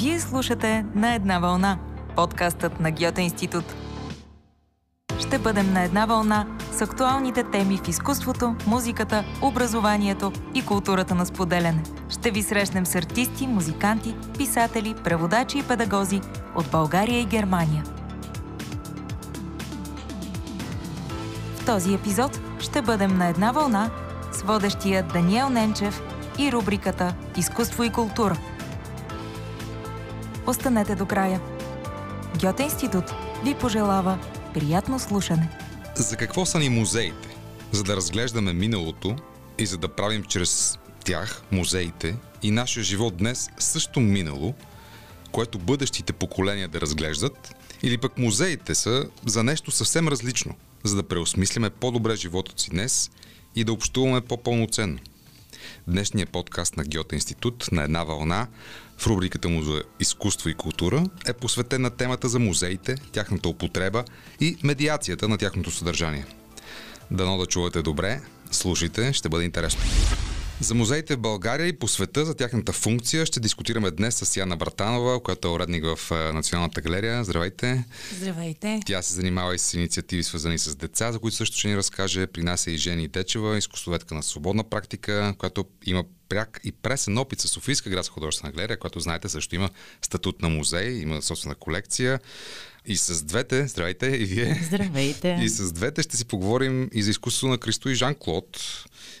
Вие слушате На една вълна, подкастът на Гьоте Институт. Ще бъдем на една вълна с актуалните теми в изкуството, музиката, образованието и културата на споделяне. Ще ви срещнем с артисти, музиканти, писатели, преводачи и педагози от България и Германия. В този епизод ще бъдем на една вълна с водещия Даниел Ненчев и рубриката Изкуство и култура. Останете до края. Гьоте Институт ви пожелава приятно слушане. За какво са ни музеите? За да разглеждаме миналото и за да правим чрез тях, музеите и нашия живот днес също минало, което бъдещите поколения да разглеждат, или пък музеите са за нещо съвсем различно, за да преосмисляме по-добре живота си днес и да общуваме по-пълноценно. Днешният подкаст на Гьота Институт на една вълна в рубриката му за изкуство и култура е посветен на темата за музеите, тяхната употреба и медиацията на тяхното съдържание. Дано да чувате добре, слушайте, ще бъде интересно. За музеите в България и по света, за тяхната функция, ще дискутираме днес с Яна Братанова, която е уредник в Националната галерия. Здравейте! Здравейте! Тя се занимава и с инициативи, свързани с деца, за които също ще ни разкаже. При нас е и Жени Течева, изкуствоведка на свободна практика, която има пряк и пресен опит с Софийска градска художествена галерия, която знаете също има статут на музей, има собствена колекция. И с двете, здравейте и вие. Здравейте. И с двете ще си поговорим и за изкуството на Кристо и Жан-Клод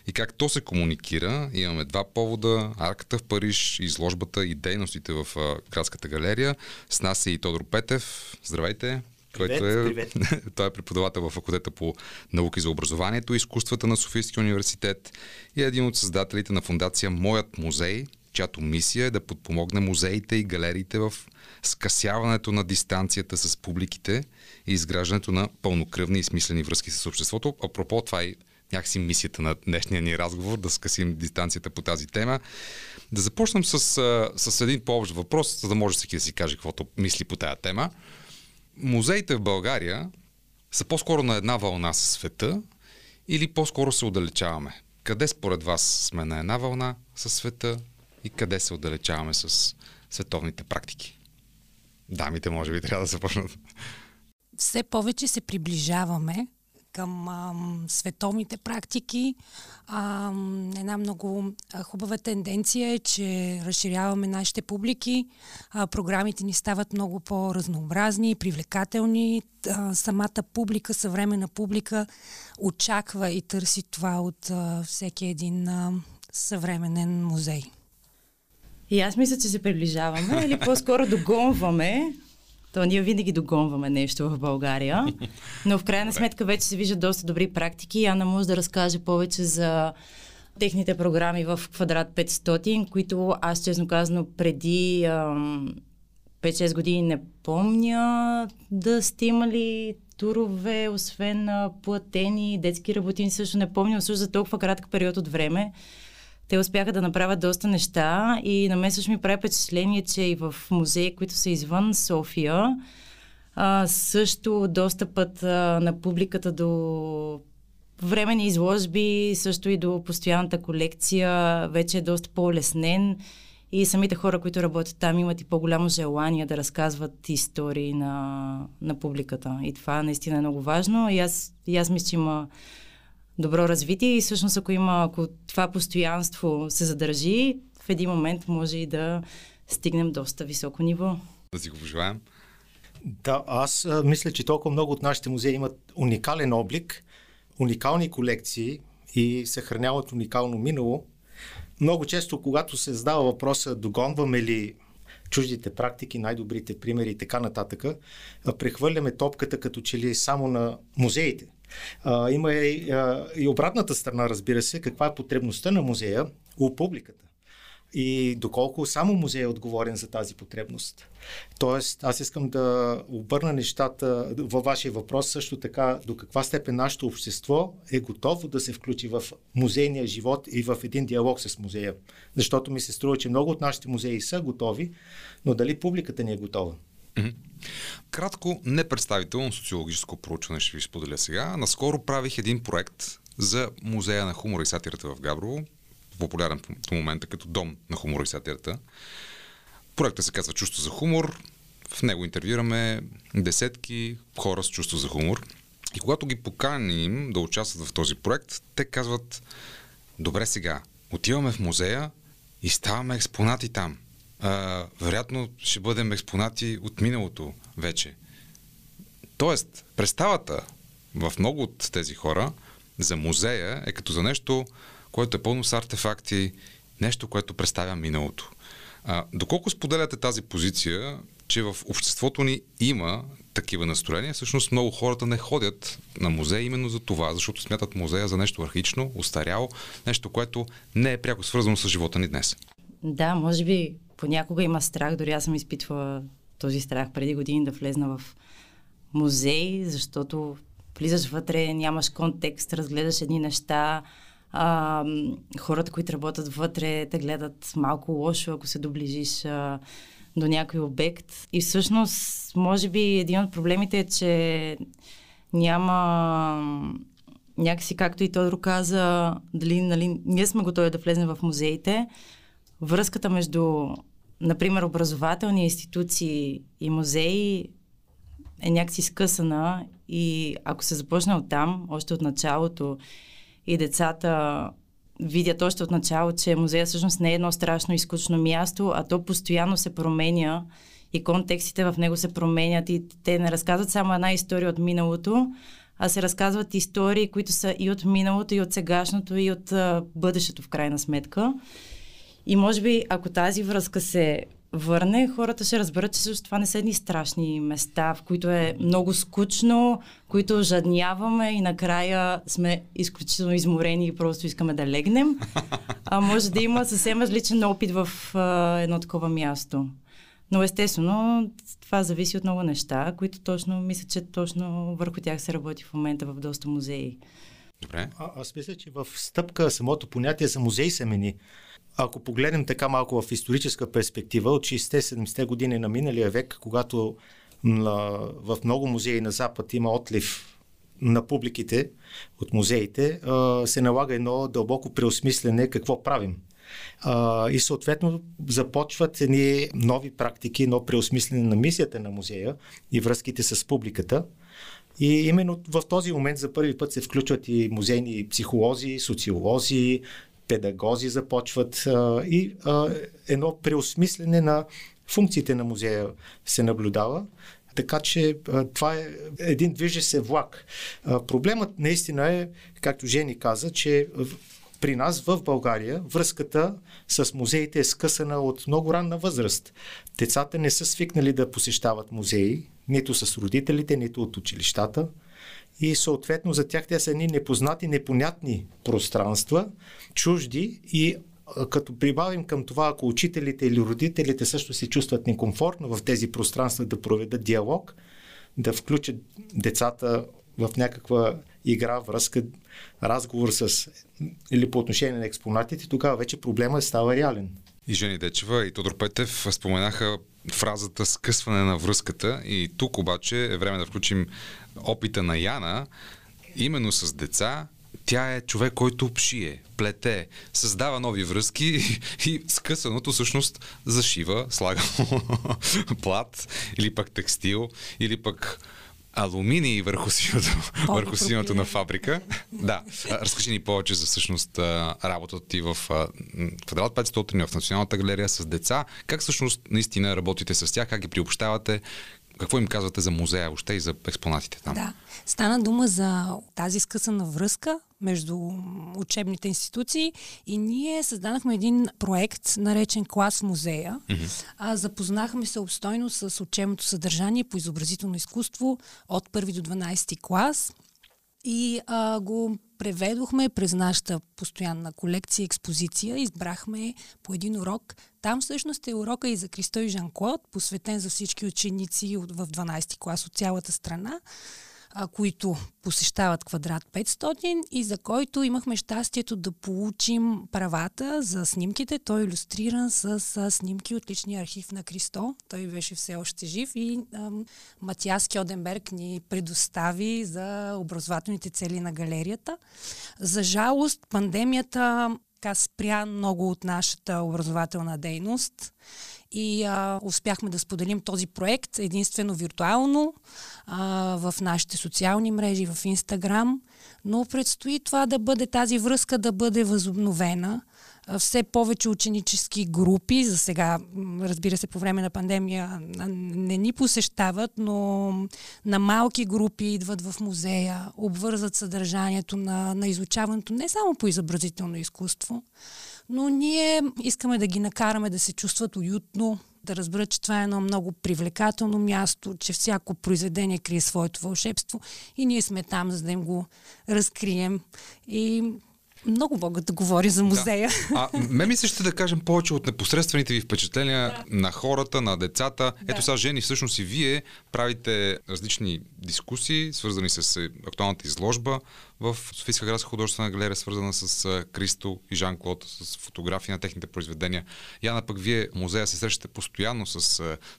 и как то се комуникира. Имаме два повода. Арката в Париж, изложбата и дейностите в градската галерия. С нас е и Тодор Петев. Здравейте който е, привет. той е преподавател в факултета по науки за образованието и изкуствата на Софийския университет и е един от създателите на фундация Моят музей, чиято мисия е да подпомогне музеите и галериите в скъсяването на дистанцията с публиките и изграждането на пълнокръвни и смислени връзки с обществото. Апропо, това е някакси мисията на днешния ни разговор, да скъсим дистанцията по тази тема. Да започнем с, с един по-общ въпрос, за да може всеки да си каже каквото мисли по тази тема музеите в България са по-скоро на една вълна с света или по-скоро се отдалечаваме? Къде според вас сме на една вълна с света и къде се отдалечаваме с световните практики? Дамите, може би, трябва да започнат. Все повече се приближаваме към а, световните практики. А, една много хубава тенденция е, че разширяваме нашите публики. А, програмите ни стават много по-разнообразни, привлекателни. А, самата публика, съвременна публика, очаква и търси това от а, всеки един а, съвременен музей. И аз мисля, че се приближаваме или по-скоро догонваме то ние винаги догонваме нещо в България, но в крайна сметка вече се виждат доста добри практики. Ана може да разкаже повече за техните програми в квадрат 500, които аз честно казано преди ам, 5-6 години не помня да сте имали турове, освен платени детски работини, също не помня, също за толкова кратък период от време те успяха да направят доста неща и на мен също ми прави впечатление, че и в музеи, които са извън София, а, също достъпът а, на публиката до времени изложби, също и до постоянната колекция вече е доста по-леснен и самите хора, които работят там, имат и по-голямо желание да разказват истории на, на публиката. И това наистина е много важно. И аз, и аз мисля, че има добро развитие и всъщност ако има, ако това постоянство се задържи, в един момент може и да стигнем доста високо ниво. Да си го пожелаем. Да, аз а, мисля, че толкова много от нашите музеи имат уникален облик, уникални колекции и съхраняват уникално минало. Много често, когато се задава въпроса, догонваме ли чуждите практики, най-добрите примери и така нататък, прехвърляме топката като че ли само на музеите. А, има и, а, и обратната страна, разбира се, каква е потребността на музея у публиката и доколко само музей е отговорен за тази потребност. Тоест, аз искам да обърна нещата във вашия въпрос също така до каква степен нашето общество е готово да се включи в музейния живот и в един диалог с музея. Защото ми се струва, че много от нашите музеи са готови, но дали публиката ни е готова? Кратко, непредставително социологическо проучване ще ви споделя сега. Наскоро правих един проект за музея на хумора и сатирата в Габрово, популярен в момента като дом на хумора и сатирата. Проектът се казва Чувство за хумор. В него интервюираме десетки хора с чувство за хумор. И когато ги поканим да участват в този проект, те казват, добре сега, отиваме в музея и ставаме експонати там. А, вероятно ще бъдем експонати от миналото вече. Тоест, представата в много от тези хора за музея е като за нещо, което е пълно с артефакти, нещо, което представя миналото. А, доколко споделяте тази позиция, че в обществото ни има такива настроения, всъщност много хората не ходят на музей именно за това, защото смятат музея за нещо архично, устаряло, нещо, което не е пряко свързано с живота ни днес. Да, може би понякога има страх, дори аз съм изпитвала този страх преди години да влезна в музей, защото влизаш вътре, нямаш контекст, разгледаш едни неща, а, хората, които работят вътре, те гледат малко лошо, ако се доближиш а, до някой обект. И всъщност, може би, един от проблемите е, че няма някакси, както и Тодор каза, дали нали, ние сме готови да влезем в музеите, връзката между, например, образователни институции и музеи е някакси скъсана и ако се започне от там, още от началото, и децата видят още от начало, че музея всъщност не е едно страшно и скучно място, а то постоянно се променя и контекстите в него се променят и те не разказват само една история от миналото, а се разказват истории, които са и от миналото, и от сегашното, и от а, бъдещето в крайна сметка. И може би, ако тази връзка се върне, хората ще разберат, че също това не са едни страшни места, в които е много скучно, които жадняваме и накрая сме изключително изморени и просто искаме да легнем. А може да има съвсем различен опит в а, едно такова място. Но естествено, това зависи от много неща, които точно, мисля, че точно върху тях се работи в момента в доста музеи. Добре. А, аз мисля, че в стъпка самото понятие за музей се мени. Ако погледнем така малко в историческа перспектива, от 60-70 години на миналия век, когато в много музеи на Запад има отлив на публиките от музеите, се налага едно дълбоко преосмислене какво правим. И съответно започват едни нови практики, но преосмислене на мисията на музея и връзките с публиката. И именно в този момент за първи път се включват и музейни психолози, социолози, педагози започват а, и а, едно преосмислене на функциите на музея се наблюдава. Така че а, това е един движещ се влак. А, проблемът наистина е, както Жени каза, че при нас в България връзката с музеите е скъсана от много ранна възраст. Децата не са свикнали да посещават музеи, нито с родителите, нито от училищата и съответно за тях те са едни непознати, непонятни пространства, чужди и като прибавим към това, ако учителите или родителите също се чувстват некомфортно в тези пространства да проведат диалог, да включат децата в някаква игра, връзка, разговор с или по отношение на експонатите, тогава вече проблема става реален. И Жени Дечева и Тодор Петев споменаха фразата скъсване на връзката и тук обаче е време да включим опита на Яна, именно с деца, тя е човек, който шие, плете, създава нови връзки и, и скъсаното всъщност зашива, слага плат или пък текстил или пък алуминий върху синото, върху синото на фабрика. да, разкажи ни повече за всъщност работата ти в Квадрат 500 в Националната галерия с деца. Как всъщност наистина работите с тях, как ги приобщавате, какво им казвате за музея още и за експонатите там? Да. Стана дума за тази скъсана връзка между учебните институции и ние създадахме един проект, наречен Клас в музея. Mm-hmm. А, запознахме се обстойно с учебното съдържание по изобразително изкуство от първи до 12 клас и а, го преведохме през нашата постоянна колекция, експозиция. Избрахме по един урок. Там всъщност е урока и за Кристо и Жан-Клод, посветен за всички ученици в 12 клас от цялата страна а, които посещават квадрат 500 и за който имахме щастието да получим правата за снимките. Той е иллюстриран с, с снимки от личния архив на Кристо. Той беше все още жив и а, Матиас Кьоденберг ни предостави за образователните цели на галерията. За жалост, пандемията така спря много от нашата образователна дейност и а, успяхме да споделим този проект единствено виртуално а, в нашите социални мрежи, в Инстаграм, но предстои това да бъде, тази връзка да бъде възобновена все повече ученически групи, за сега, разбира се, по време на пандемия не ни посещават, но на малки групи идват в музея, обвързат съдържанието на, на изучаването не само по изобразително изкуство, но ние искаме да ги накараме да се чувстват уютно, да разберат, че това е едно много привлекателно място, че всяко произведение крие своето вълшебство и ние сме там, за да им го разкрием. И много могат да говори за музея. Да. А ме ми се ще да кажем повече от непосредствените ви впечатления да. на хората, на децата. Да. Ето сега, Жени, всъщност и вие правите различни дискусии, свързани с актуалната изложба в Софийска градска художествена галерия, свързана с Кристо и Жан-Клод, с фотографии на техните произведения. Яна, пък вие музея се срещате постоянно с,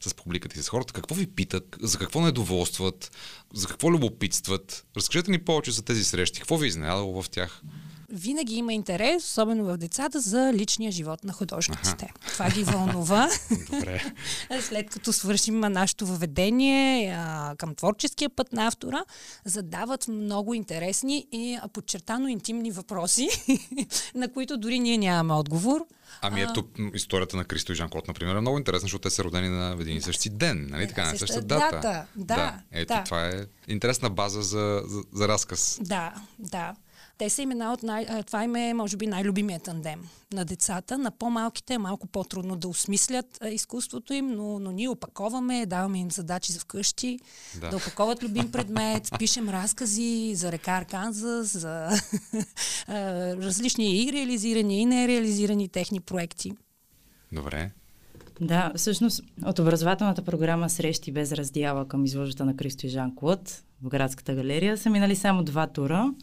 с публиката и с хората. Какво ви питат? За какво недоволстват? За какво любопитстват? Разкажете ни повече за тези срещи. Какво ви е изненадало в тях? Винаги има интерес, особено в децата, за личния живот на художниците. Ага. Това ги вълнува. Добре. След като свършим нашето въведение а, към творческия път на автора, задават много интересни и подчертано интимни въпроси, на които дори ние нямаме отговор. Ами ето историята на Кристо и Жан Клод, например, е много интересна, защото те са родени на един и същи ден, нали така, на същата дата. дата. Да, да. Ето, да. това е интересна база за, за, за разказ. Да, да. Те са имена от най... Това им е, може би, най-любимият тандем на децата. На по-малките е малко по-трудно да осмислят изкуството им, но, но ние опаковаме, даваме им задачи за вкъщи, да, да опаковат любим предмет, пишем разкази за река Арканзас, за различни и реализирани, и нереализирани техни проекти. Добре. Да, всъщност от образователната програма Срещи без раздяла към изложбата на Кристо и Жан Клод в градската галерия са минали само два тура.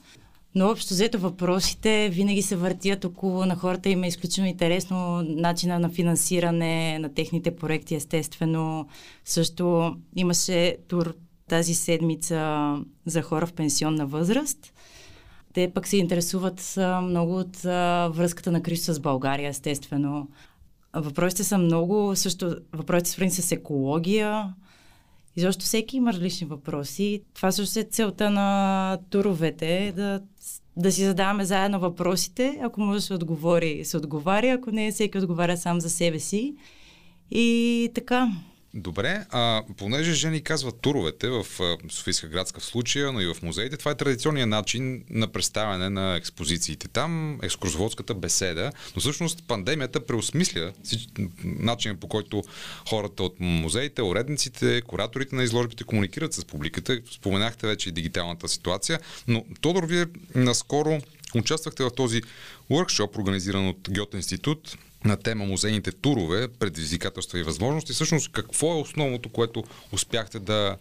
Но общо взето въпросите винаги се въртят около на хората им е изключително интересно начина на финансиране на техните проекти, естествено. Също имаше тур тази седмица за хора в пенсионна възраст. Те пък се интересуват много от връзката на Кристо с България, естествено. Въпросите са много, също въпросите свързани с екология, и защо всеки има различни въпроси. Това също е целта на туровете, да, да си задаваме заедно въпросите. Ако може да се отговори, се отговаря. Ако не, всеки отговаря сам за себе си. И така. Добре, а понеже Жени казва туровете в Софийска градска в случая, но и в музеите, това е традиционният начин на представяне на експозициите. Там екскурзоводската беседа, но всъщност пандемията преосмисля начинът по който хората от музеите, уредниците, кураторите на изложбите комуникират с публиката. Споменахте вече и дигиталната ситуация, но Тодор, вие наскоро участвахте в този workshop, организиран от Гьота институт, на тема музейните турове, предизвикателства и възможности. Всъщност, какво е основното, което успяхте да,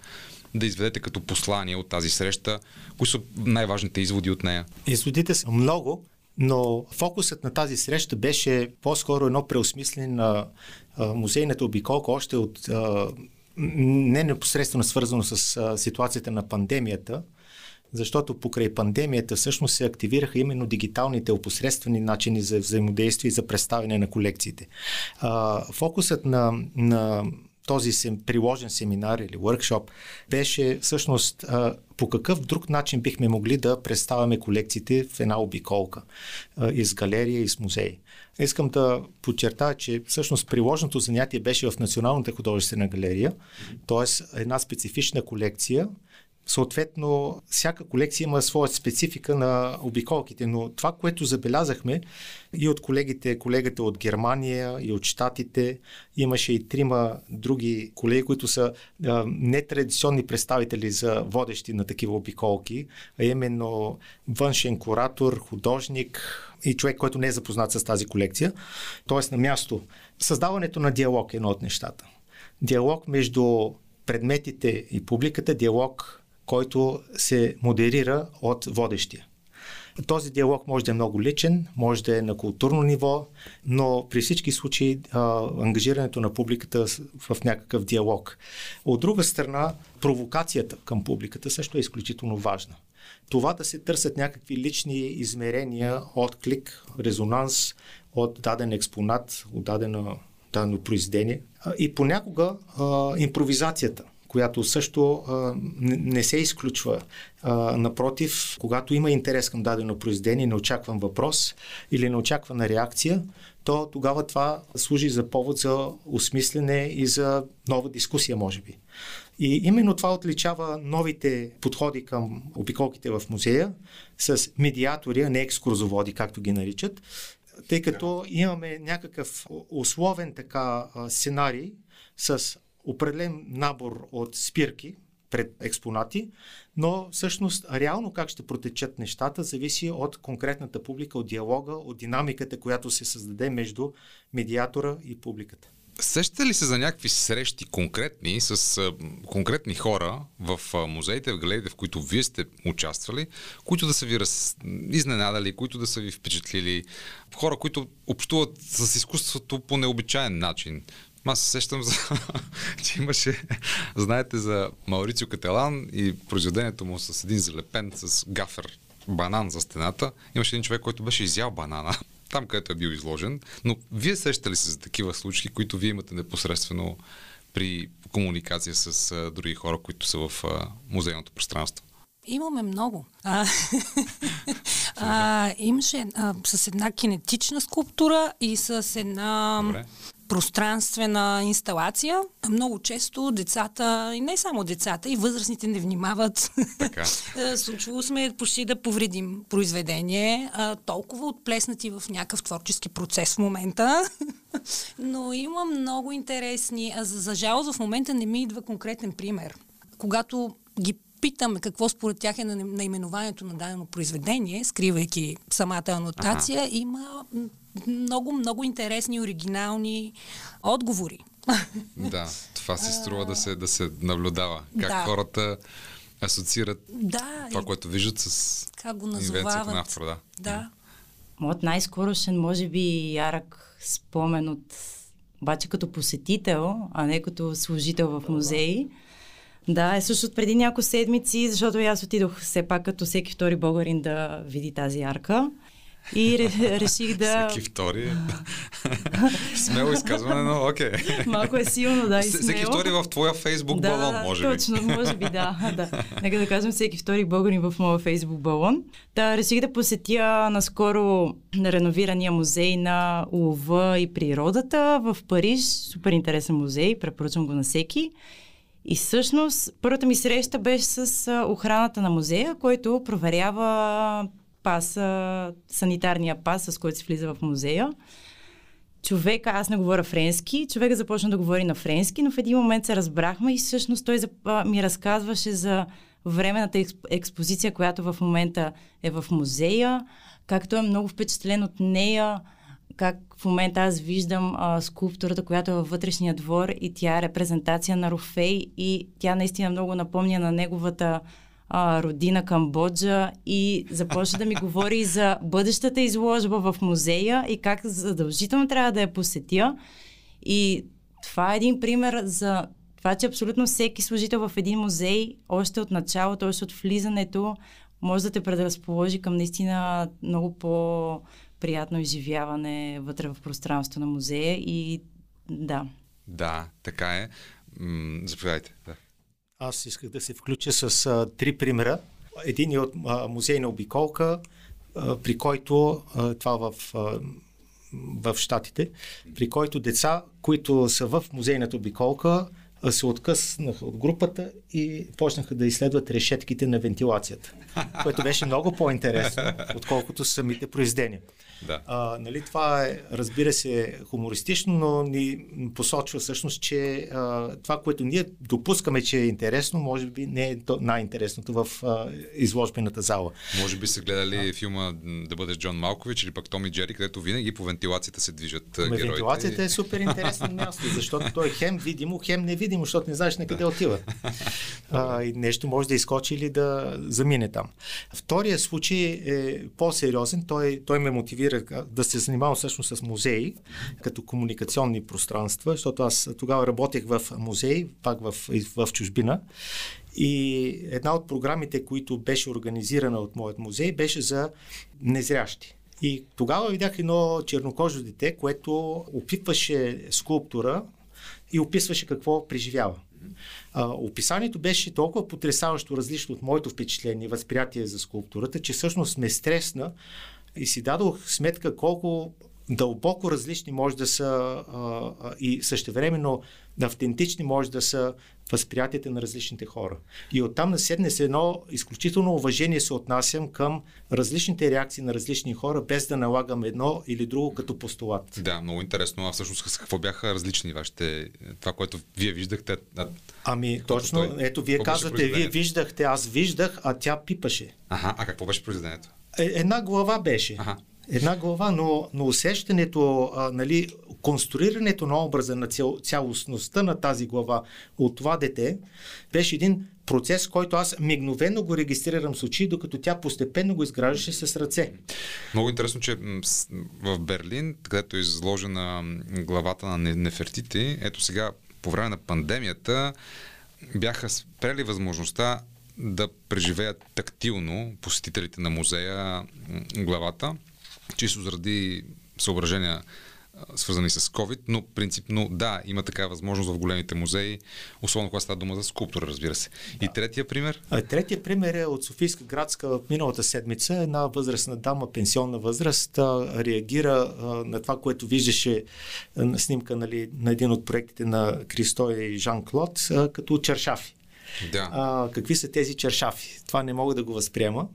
да изведете като послание от тази среща? Кои са най-важните изводи от нея? Изводите са много, но фокусът на тази среща беше по-скоро едно преосмислене на музейната обиколка още от не непосредствено свързано с ситуацията на пандемията, защото покрай пандемията всъщност се активираха именно дигиталните опосредствени начини за взаимодействие и за представяне на колекциите. А, фокусът на, на този сем, приложен семинар или workshop беше всъщност а, по какъв друг начин бихме могли да представяме колекциите в една обиколка а, из галерия и с музей. Искам да подчертая, че всъщност приложното занятие беше в Националната художествена галерия, т.е. една специфична колекция, Съответно, всяка колекция има своя специфика на обиколките, но това, което забелязахме и от колегите, колегата от Германия и от Штатите, имаше и трима други колеги, които са а, нетрадиционни представители за водещи на такива обиколки, а именно външен куратор, художник и човек, който не е запознат с тази колекция, т.е. на място. Създаването на диалог е едно от нещата. Диалог между предметите и публиката, диалог който се модерира от водещия. Този диалог може да е много личен, може да е на културно ниво, но при всички случаи а, ангажирането на публиката в някакъв диалог. От друга страна, провокацията към публиката също е изключително важна. Това да се търсят някакви лични измерения, отклик, резонанс от даден експонат, от дадено, дадено произведение. И понякога а, импровизацията която също а, не се изключва. А, напротив, когато има интерес към дадено произведение, не очаквам въпрос или не очаквана реакция, то тогава това служи за повод за осмислене и за нова дискусия, може би. И именно това отличава новите подходи към обиколките в музея с медиатори, а не екскурзоводи, както ги наричат, тъй като имаме някакъв условен така сценарий с определен набор от спирки пред експонати, но всъщност реално как ще протечат нещата зависи от конкретната публика, от диалога, от динамиката, която се създаде между медиатора и публиката. Сещате ли се за някакви срещи конкретни с а, конкретни хора в а, музеите, в галериите, в които вие сте участвали, които да са ви раз... изненадали, които да са ви впечатлили, хора, които общуват с изкуството по необичайен начин? Аз се сещам, за, че имаше, знаете, за Маурицио Кателан и произведението му с един залепен с гафер банан за стената. Имаше един човек, който беше изял банана там, където е бил изложен. Но вие сещате ли се за такива случаи, които вие имате непосредствено при комуникация с а, други хора, които са в а, музейното пространство? Имаме много. А, а, имаше а, с една кинетична скулптура и с една Добре пространствена инсталация. Много често децата, и не само децата, и възрастните не внимават. Така. Е, случвало сме почти да повредим произведение, толкова отплеснати в някакъв творчески процес в момента. Но има много интересни. А за, за жалост в момента не ми идва конкретен пример. Когато ги питаме какво според тях е на наименованието на дадено произведение, скривайки самата анотация, ага. има много, много интересни, оригинални отговори. Да, това си струва да се, да се наблюдава. Как да. хората асоциират да, това, което виждат с как го инвенцията на автора. Да. да. Моят най-скорошен, може би, ярък спомен от обаче като посетител, а не като служител в музеи. Да, е също от преди няколко седмици, защото аз отидох все пак като всеки втори българин да види тази арка. И реших да... Всеки втори. смело изказване, но окей. Okay. Малко е силно, да, и смело. Всеки втори в твоя фейсбук да, балон, може точно, би. Точно, може би, да, да. Нека да кажем всеки втори българин в моя фейсбук балон. Да, реших да посетя наскоро на реновирания музей на лова и природата в Париж. Супер интересен музей, препоръчвам го на всеки. И всъщност първата ми среща беше с охраната на музея, който проверява паса, санитарния пас, с който се влиза в музея. Човека, аз не говоря френски, човека започна да говори на френски, но в един момент се разбрахме и всъщност той ми разказваше за временната експозиция, която в момента е в музея, както е много впечатлен от нея, как в момента аз виждам а, скулптурата, която е във вътрешния двор и тя е репрезентация на Рофей и тя наистина много напомня на неговата а, родина Камбоджа и започна да ми говори за бъдещата изложба в музея и как задължително трябва да я посетя. И това е един пример за това, че абсолютно всеки служител в един музей, още от началото, още от влизането, може да те предразположи към наистина много по-приятно изживяване вътре в пространството на музея и да. Да, така е. М- заповядайте. Да. Аз исках да се включа с а, три примера. Един е от а, музейна обиколка, а, при който а, това в, а, в Штатите, при който деца, които са в музейната обиколка, се откъснаха от групата и почнаха да изследват решетките на вентилацията, което беше много по-интересно, отколкото самите произведения. Да. А, нали, това е, разбира се, хумористично, но ни посочва всъщност, че а, това, което ние допускаме, че е интересно, може би не е най-интересното в а, изложбената зала. Може би са гледали а. филма да бъдеш Джон Малкович или пък Томи Джери, където винаги по вентилацията се движат Ме героите. Вентилацията е супер интересно място, защото той е хем видимо, хем невидимо, защото не знаеш на къде отива. а, и нещо може да изкочи или да замине там. Втория случай е по-сериозен. Той, той ме мотивира да се занимавам всъщност с музеи, като комуникационни пространства, защото аз тогава работех в музей, пак в, в чужбина. И една от програмите, които беше организирана от моят музей, беше за незрящи. И тогава видях едно чернокожо дете, което опитваше скулптура и описваше какво преживява. А, описанието беше толкова потрясаващо различно от моето впечатление, възприятие за скулптурата, че всъщност ме стресна и си дадох сметка колко дълбоко различни може да са а, и същевременно автентични може да са възприятията на различните хора. И оттам на седне с едно изключително уважение се отнасям към различните реакции на различни хора, без да налагам едно или друго като постулат. Да, много интересно. А всъщност какво бяха различни вашите, това, което вие виждахте? А... Ами точно, той, ето вие казвате, вие виждахте, аз виждах, а тя пипаше. Ага, а какво беше произведението? Е, една глава беше. Ага. Една глава, но, но усещането, а, нали, конструирането на образа на цял, цялостността на тази глава от това дете беше един процес, който аз мигновено го регистрирам с очи, докато тя постепенно го изграждаше с ръце. Много интересно, че в Берлин, където е изложена главата на Нефертити, ето сега по време на пандемията бяха спрели възможността да преживеят тактилно посетителите на музея главата, чисто заради съображения свързани с COVID, но принципно да, има такава възможност в големите музеи, особено когато става дума за скулптура, разбира се. И третия пример? А, третия пример е от Софийска градска миналата седмица. Една възрастна дама, пенсионна възраст, реагира а, на това, което виждаше на снимка нали, на един от проектите на Кристо и Жан-Клод, а, като чершафи. Да. А, какви са тези чершафи? Това не мога да го възприема.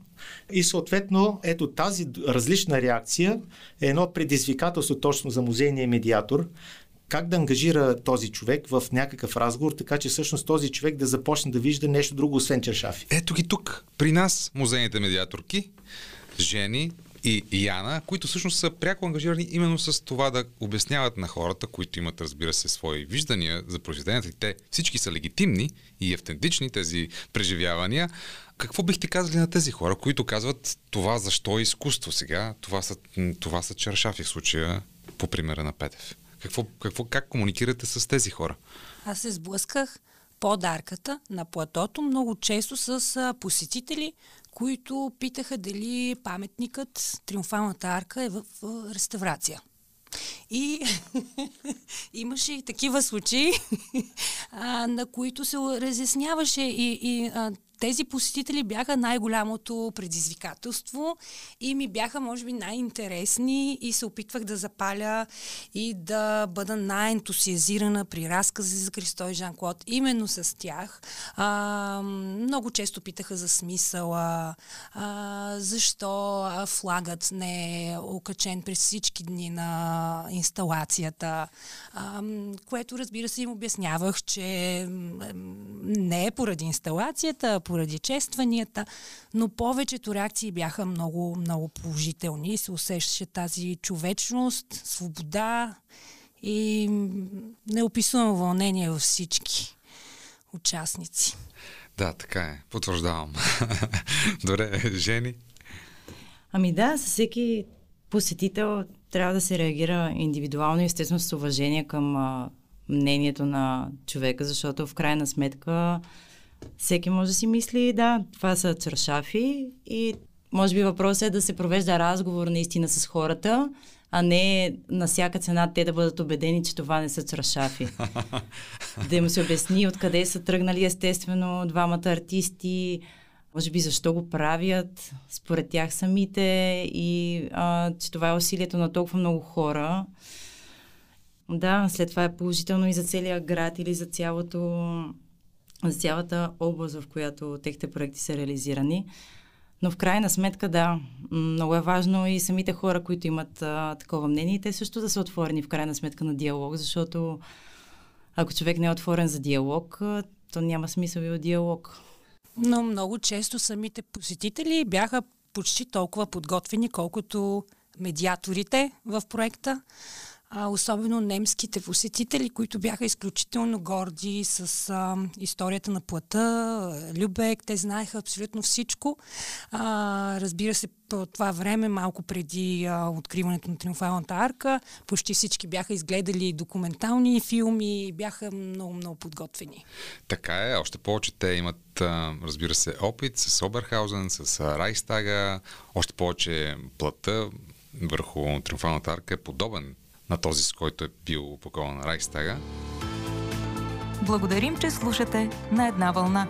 И съответно, ето тази различна реакция е едно предизвикателство точно за музейния медиатор, как да ангажира този човек в някакъв разговор, така че всъщност този човек да започне да вижда нещо друго, освен чершафи. Ето ги тук, при нас, музейните медиаторки, жени, и Яна, които всъщност са пряко ангажирани именно с това да обясняват на хората, които имат, разбира се, свои виждания за произведенията и те всички са легитимни и автентични тези преживявания. Какво бихте казали на тези хора, които казват това защо е изкуство сега, това са, това са чершафи в случая по примера на Петев? Какво, какво, как комуникирате с тези хора? Аз се сблъсках под арката на платото много често с посетители, които питаха дали паметникът, Триумфалната арка е в реставрация. И имаше и такива случаи, на които се разясняваше и, и а, тези посетители бяха най-голямото предизвикателство и ми бяха, може би, най-интересни и се опитвах да запаля и да бъда най-ентусиазирана при разкази за Христо и Жан-Клод. Именно с тях. А, много често питаха за смисъла, а, защо флагът не е окачен през всички дни на инсталацията, а, което разбира се им обяснявах, че не е поради инсталацията, а поради честванията, но повечето реакции бяха много, много положителни. Се усещаше тази човечност, свобода и неописуемо вълнение във всички участници. Да, така е. Потвърждавам. Добре, Жени? Ами да, със всеки посетител трябва да се реагира индивидуално и естествено с уважение към а, мнението на човека, защото в крайна сметка всеки може да си мисли, да, това са цършафи и може би въпросът е да се провежда разговор наистина с хората, а не на всяка цена те да бъдат убедени, че това не са цършафи. да им се обясни откъде са тръгнали естествено двамата артисти, може би защо го правят според тях самите и а, че това е усилието на толкова много хора. Да, след това е положително и за целия град или за цялото за цялата област, в която техните проекти са реализирани. Но в крайна сметка, да, много е важно и самите хора, които имат а, такова мнение, те също да са отворени в крайна сметка на диалог, защото ако човек не е отворен за диалог, то няма смисъл и от диалог. Но много често самите посетители бяха почти толкова подготвени, колкото медиаторите в проекта. А, особено немските посетители, които бяха изключително горди с а, историята на плата, Любек, те знаеха абсолютно всичко. А, разбира се, по това време, малко преди а, откриването на Триумфалната арка, почти всички бяха изгледали документални филми и бяха много-много подготвени. Така е, още повече те имат, а, разбира се, опит с Оберхаузен, с Райстага, още повече плата върху Триумфалната арка е подобен на този, с който е бил покола на Райстага. Благодарим, че слушате на една вълна.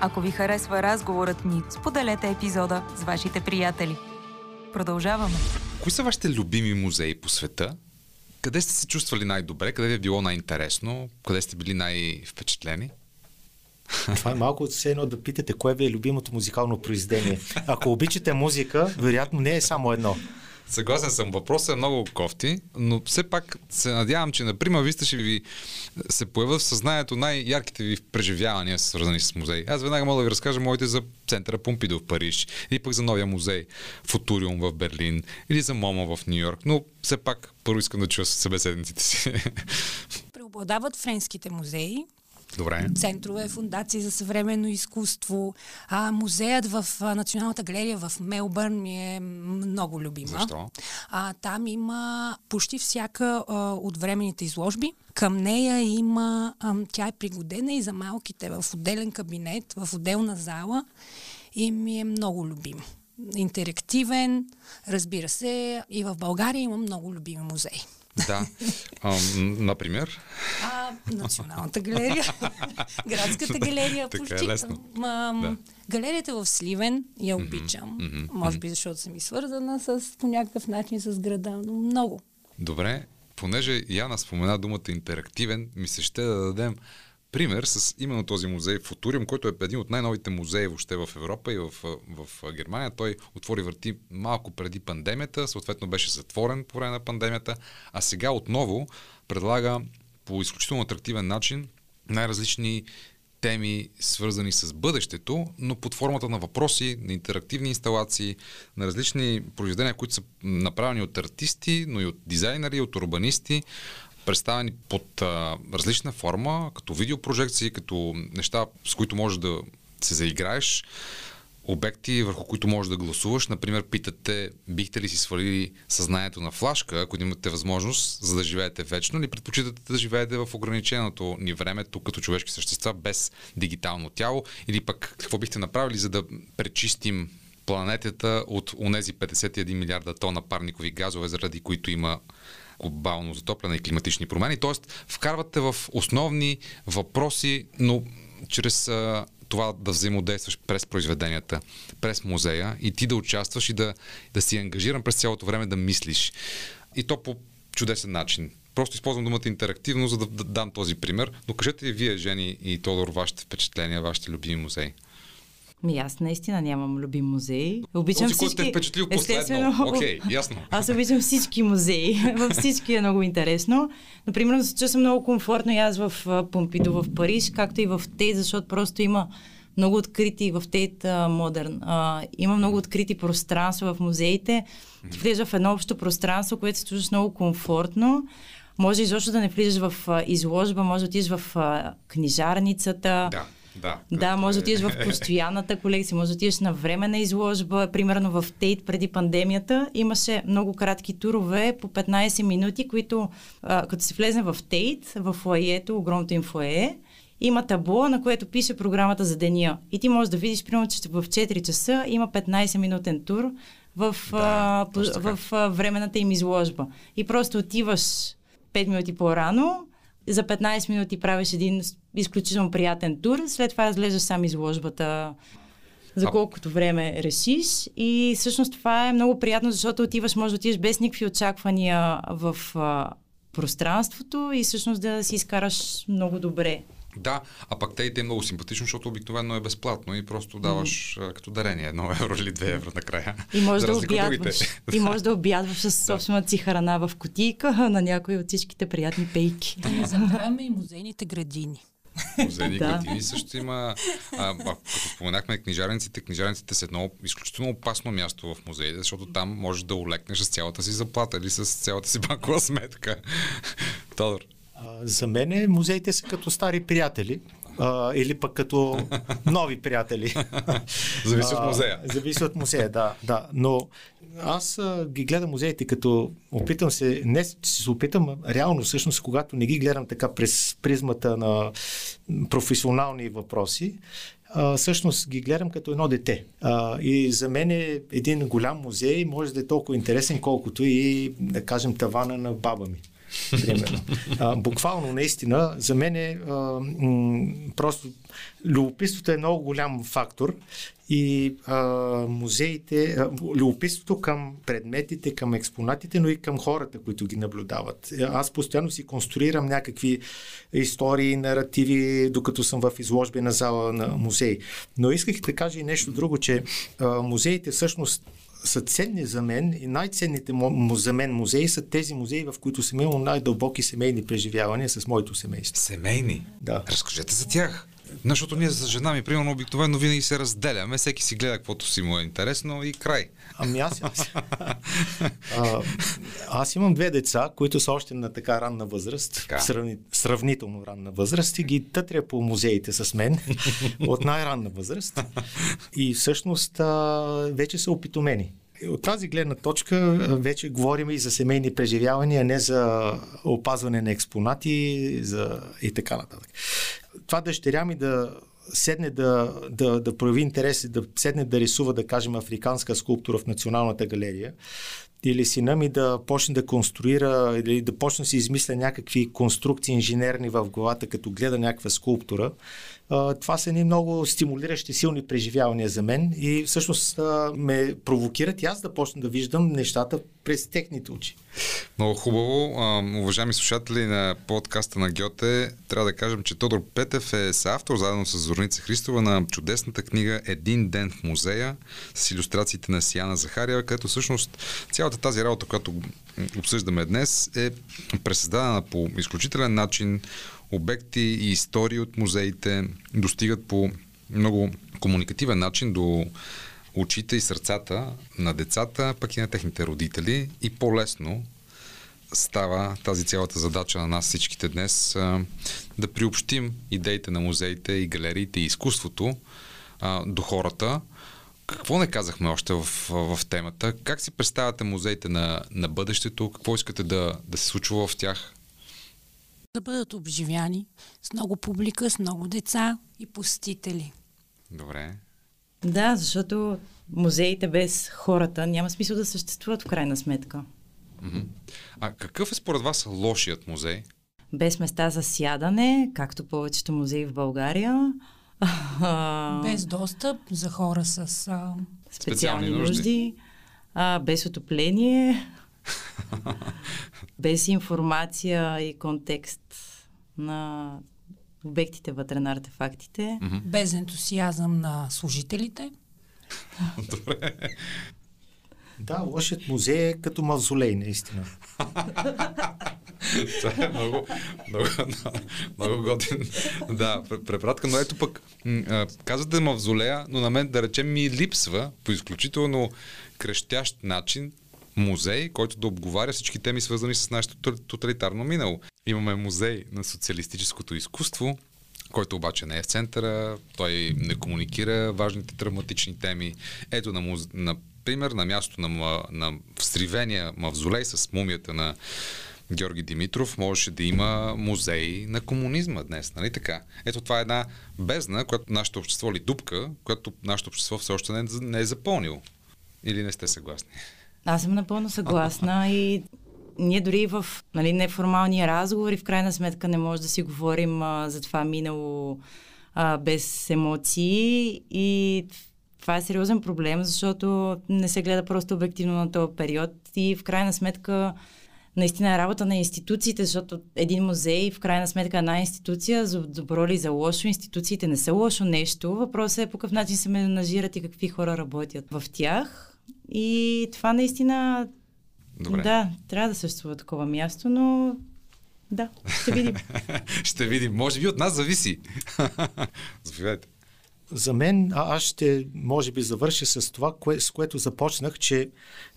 Ако ви харесва разговорът ни, споделете епизода с вашите приятели. Продължаваме. Кои са вашите любими музеи по света? Къде сте се чувствали най-добре? Къде ви е било най-интересно? Къде сте били най-впечатлени? Това е малко все едно да питате кое ви е любимото музикално произведение. Ако обичате музика, вероятно не е само едно. Съгласен съм. Въпросът е много кофти, но все пак се надявам, че например вие ще ви се появят в съзнанието най-ярките ви преживявания, свързани с музей. Аз веднага мога да ви разкажа моите за центъра Помпидо в Париж, или пък за новия музей Футуриум в Берлин, или за Момо в Нью Йорк, но все пак първо искам да чуя събеседниците си. Преобладават френските музеи, Добре. центрове, фундации за съвременно изкуство. А, музеят в а, Националната галерия в Мелбърн ми е много любима. Защо? А, там има почти всяка а, от временните изложби. Към нея има, а, тя е пригодена и за малките в отделен кабинет, в отделна зала и ми е много любим. Интерактивен, разбира се, и в България има много любими музеи. Да. А, например? А, Националната галерия, Градската галерия. Така е лесно. Ам, Да. Галерията в Сливен я обичам. мгм, Може би защото съм и свързана с, по някакъв начин с града, но много. Добре, понеже Яна спомена думата интерактивен, ми се ще да дадем пример с именно този музей Футуриум, който е един от най-новите музеи въобще в Европа и в, в Германия. Той отвори врати малко преди пандемията, съответно беше затворен по време на пандемията, а сега отново предлага по изключително атрактивен начин най-различни теми, свързани с бъдещето, но под формата на въпроси, на интерактивни инсталации, на различни произведения, които са направени от артисти, но и от дизайнери, от урбанисти, представени под а, различна форма, като видеопрожекции, като неща, с които можеш да се заиграеш, обекти, върху които можеш да гласуваш. Например, питате, бихте ли си свалили съзнанието на флашка, ако имате възможност, за да живеете вечно, или предпочитате да живеете в ограниченото ни време, тук като човешки същества, без дигитално тяло, или пък какво бихте направили, за да пречистим планетата от онези 51 милиарда тона парникови газове, заради които има глобално затопляне и климатични промени. Тоест, вкарвате в основни въпроси, но чрез а, това да взаимодействаш през произведенията, през музея и ти да участваш и да, да си ангажиран през цялото време да мислиш. И то по чудесен начин. Просто използвам думата интерактивно, за да, да дам този пример. Но кажете ли вие, Жени и Тодор, вашите впечатления, вашите любими музеи? Ми аз наистина нямам любим музей. Обичам Този, който всички... те е впечатлил последно. Окей, ясно. Аз обичам всички музеи. Във всички е много интересно. Например, се чувствам много комфортно и аз в Помпидо в Париж, както и в Тейт, защото просто има много открити в Тейт Модерн. Има много открити пространства в музеите. Ти влизаш в едно общо пространство, което се чувстваш много комфортно. Може изобщо да не влизаш в изложба, може да отидеш в книжарницата. Да, да. Да, може да отидеш в постоянната колекция, може да отидеш на временна изложба. Примерно в Тейт преди пандемията имаше много кратки турове по 15 минути, които а, като се влезе в Тейт, в фойето, огромното им фое, има табло, на което пише програмата за деня. И ти можеш да видиш, примерно, че в 4 часа има 15-минутен тур в, Да, а, по, в а, временната им изложба. И просто отиваш 5 минути по-рано, за 15 минути правиш един изключително приятен тур, след това разглеждаш сам изложбата за колкото време решиш. И всъщност това е много приятно, защото отиваш, може да отидеш без никакви очаквания в а, пространството и всъщност да си изкараш много добре. Да, а пък те и те е много симпатично, защото обикновено е безплатно и просто даваш а, като дарение едно евро или две евро накрая. И можеш За да обядваш. И можеш да обядваш с собствената си храна в кутийка на някои от всичките приятни пейки. Да не забравяме и музейните градини. Музейни Да. градини също има. А, а, като споменахме книжарниците, книжарниците са едно изключително опасно място в музеите, защото там можеш да олекнеш с цялата си заплата или с цялата си банкова сметка. Тодор. За мен музеите са като стари приятели. А, или пък като нови приятели. Зависи от А, музея. Зависи от музея, да. да. Но аз а, ги гледам музеите като опитам се, не се опитам, а реално всъщност, когато не ги гледам така през призмата на професионални въпроси, а, всъщност ги гледам като едно дете. А, и за мен е един голям музей може да е толкова интересен, колкото и, да кажем, тавана на баба ми. Примерно. А, буквално, наистина, за мен е а, просто любопитството е много голям фактор и а, музеите, а, любопитството към предметите, към експонатите, но и към хората, които ги наблюдават. Аз постоянно си конструирам някакви истории, наративи, докато съм в изложбена зала на музей. Но исках да кажа и нещо друго, че а, музеите всъщност са ценни за мен и най-ценните му, за мен музеи са тези музеи, в които съм имал най-дълбоки семейни преживявания с моето семейство. Семейни. Да. Разкажете за тях. Защото ние с жена ми, примерно, обикновено винаги се разделяме, всеки си гледа каквото си му е интересно и край. Ами аз, аз, а, аз имам две деца, които са още на така ранна възраст, Така. сравни, сравнително ранна възраст и ги тътря по музеите с мен от най-ранна възраст и всъщност а, вече са опитомени. От тази гледна точка вече говорим и за семейни преживявания, не за опазване на експонати за... и така нататък. Това дъщеря ми да седне да, да, да прояви интерес и да седне да рисува, да кажем, африканска скулптура в Националната галерия, или сина ми да почне да конструира, или да почне да си измисля някакви конструкции инженерни в главата, като гледа някаква скулптура, това са едни много стимулиращи, силни преживявания за мен и всъщност ме провокират и аз да почна да виждам нещата през техните очи. Много хубаво. Уважаеми слушатели на подкаста на Гьоте, трябва да кажем, че Тодор Петев е съавтор, заедно с Зорница Христова, на чудесната книга Един ден в музея с иллюстрациите на Сияна Захариева, където всъщност цялата тази работа, която обсъждаме днес, е пресъздадена по изключителен начин. Обекти и истории от музеите достигат по много комуникативен начин до очите и сърцата на децата, пък и на техните родители и по-лесно става тази цялата задача на нас всичките днес да приобщим идеите на музеите и галериите и изкуството до хората. Какво не казахме още в, в темата? Как си представяте музеите на, на бъдещето? Какво искате да, да се случва в тях? Да бъдат обживяни с много публика, с много деца и посетители. Добре. Да, защото музеите без хората няма смисъл да съществуват в крайна сметка. А какъв е според вас лошият музей? Без места за сядане, както повечето музеи в България. Без достъп за хора с... А, специални Специални нужди. нужди, а, без отопление, без информация и контекст на обектите вътре на артефактите. без ентусиазъм на служителите. Да, лошият музей е като мавзолей, наистина. Това е много, много, много готин. Да, пр- препратка. Но ето пък, казвате мавзолея, но на мен да речем ми липсва по изключително крещящ начин музей, който да обговаря всички теми, свързани с нашето тот- тоталитарно минало. Имаме музей на социалистическото изкуство, който обаче не е в центъра, той не комуникира важните травматични теми. Ето, на, муз... например, на място на, на взривения мавзолей с мумията на Георги Димитров можеше да има музей на комунизма днес, нали така? Ето това е една бездна, която нашето общество, или дупка, която нашето общество все още не, е- не е запълнило. Или не сте съгласни? Аз съм напълно съгласна и ние дори в нали, неформалния разговор и в крайна сметка не може да си говорим а, за това минало а, без емоции и това е сериозен проблем, защото не се гледа просто обективно на този период и в крайна сметка наистина е работа на институциите, защото един музей в крайна сметка е една институция, за добро или за лошо, институциите не са лошо нещо. Въпросът е по какъв начин се менажират и какви хора работят в тях. И това наистина Добре. да, трябва да съществува такова място, но Да, ще видим. ще видим. Може би от нас зависи. Заповядайте. За мен, а аз ще, може би, завърша с това, кое, с което започнах, че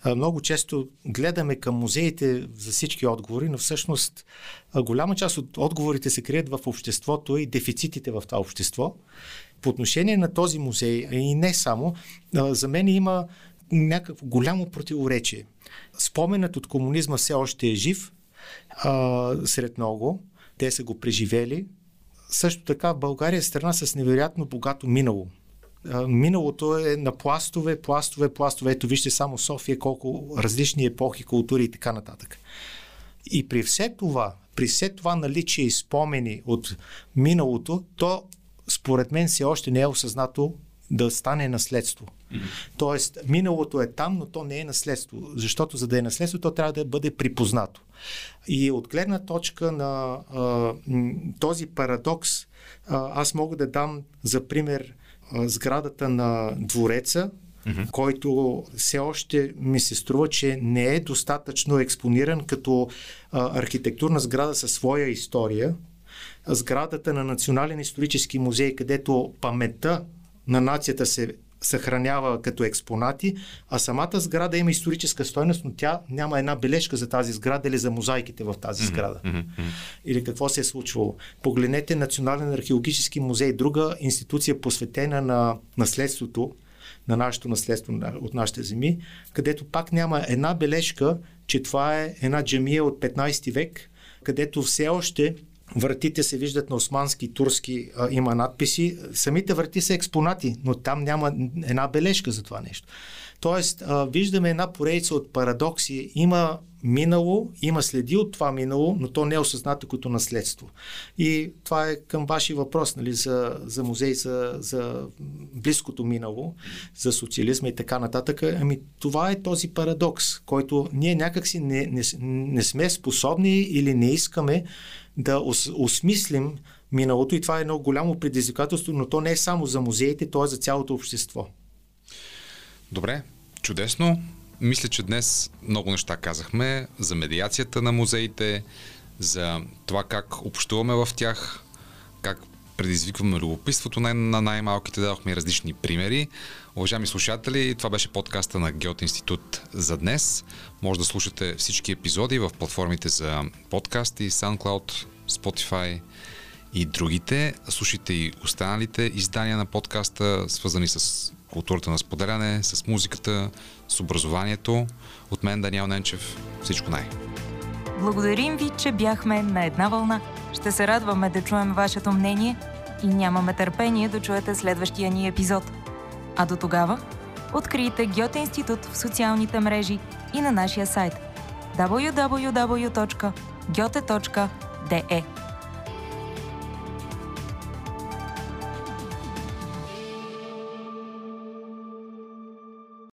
а, много често гледаме към музеите за всички отговори, но всъщност а, голяма част от отговорите се крият в обществото и дефицитите в това общество. По отношение на този музей, и не само, а, за мен има някакво голямо противоречие. Споменът от комунизма все още е жив а, сред много. Те са го преживели, също така България е страна с невероятно богато минало. Миналото е на пластове, пластове, пластове. Ето вижте само София, колко различни епохи, култури и така нататък. И при все това, при все това наличие и спомени от миналото, то според мен все още не е осъзнато да стане наследство. Тоест, миналото е там, но то не е наследство. Защото за да е наследство, то трябва да бъде припознато. И от гледна точка на а, този парадокс, а, аз мога да дам за пример а, сградата на двореца, Mm-hmm. който все още ми се струва, че не е достатъчно експониран като а, архитектурна сграда със своя история. Сградата на Национален исторически музей, където паметта на нацията се съхранява като експонати, а самата сграда има историческа стойност, но тя няма една бележка за тази сграда или за мозайките в тази сграда. Mm-hmm. Или какво се е случвало. Погледнете Национален археологически музей, друга институция посветена на наследството, на нашето наследство от нашите земи, където пак няма една бележка, че това е една джамия от 15 век, където все още Вратите се виждат на османски турски, а, има надписи. Самите врати са експонати, но там няма една бележка за това нещо. Тоест, а, виждаме една поредица от парадокси. Има минало, има следи от това минало, но то не е осъзнато като наследство. И това е към ваши въпрос нали, за, за музей, за, за близкото минало, за социализма и така нататък. Ами това е този парадокс, който ние някакси не, не, не сме способни или не искаме да ос, осмислим миналото и това е едно голямо предизвикателство, но то не е само за музеите, то е за цялото общество. Добре, чудесно. Мисля, че днес много неща казахме за медиацията на музеите, за това как общуваме в тях, как предизвикваме любопитството на, на най-малките. Дадохме различни примери. Уважаеми слушатели, това беше подкаста на Геот Институт за днес. Може да слушате всички епизоди в платформите за подкасти, SoundCloud, Spotify и другите. Слушайте и останалите издания на подкаста, свързани с културата на споделяне, с музиката, с образованието. От мен Даниел Ненчев. Всичко най. Благодарим ви, че бяхме на една вълна. Ще се радваме да чуем вашето мнение и нямаме търпение да чуете следващия ни епизод. А до тогава, открийте Гьоте институт в социалните мрежи и на нашия сайт www.gyote.de.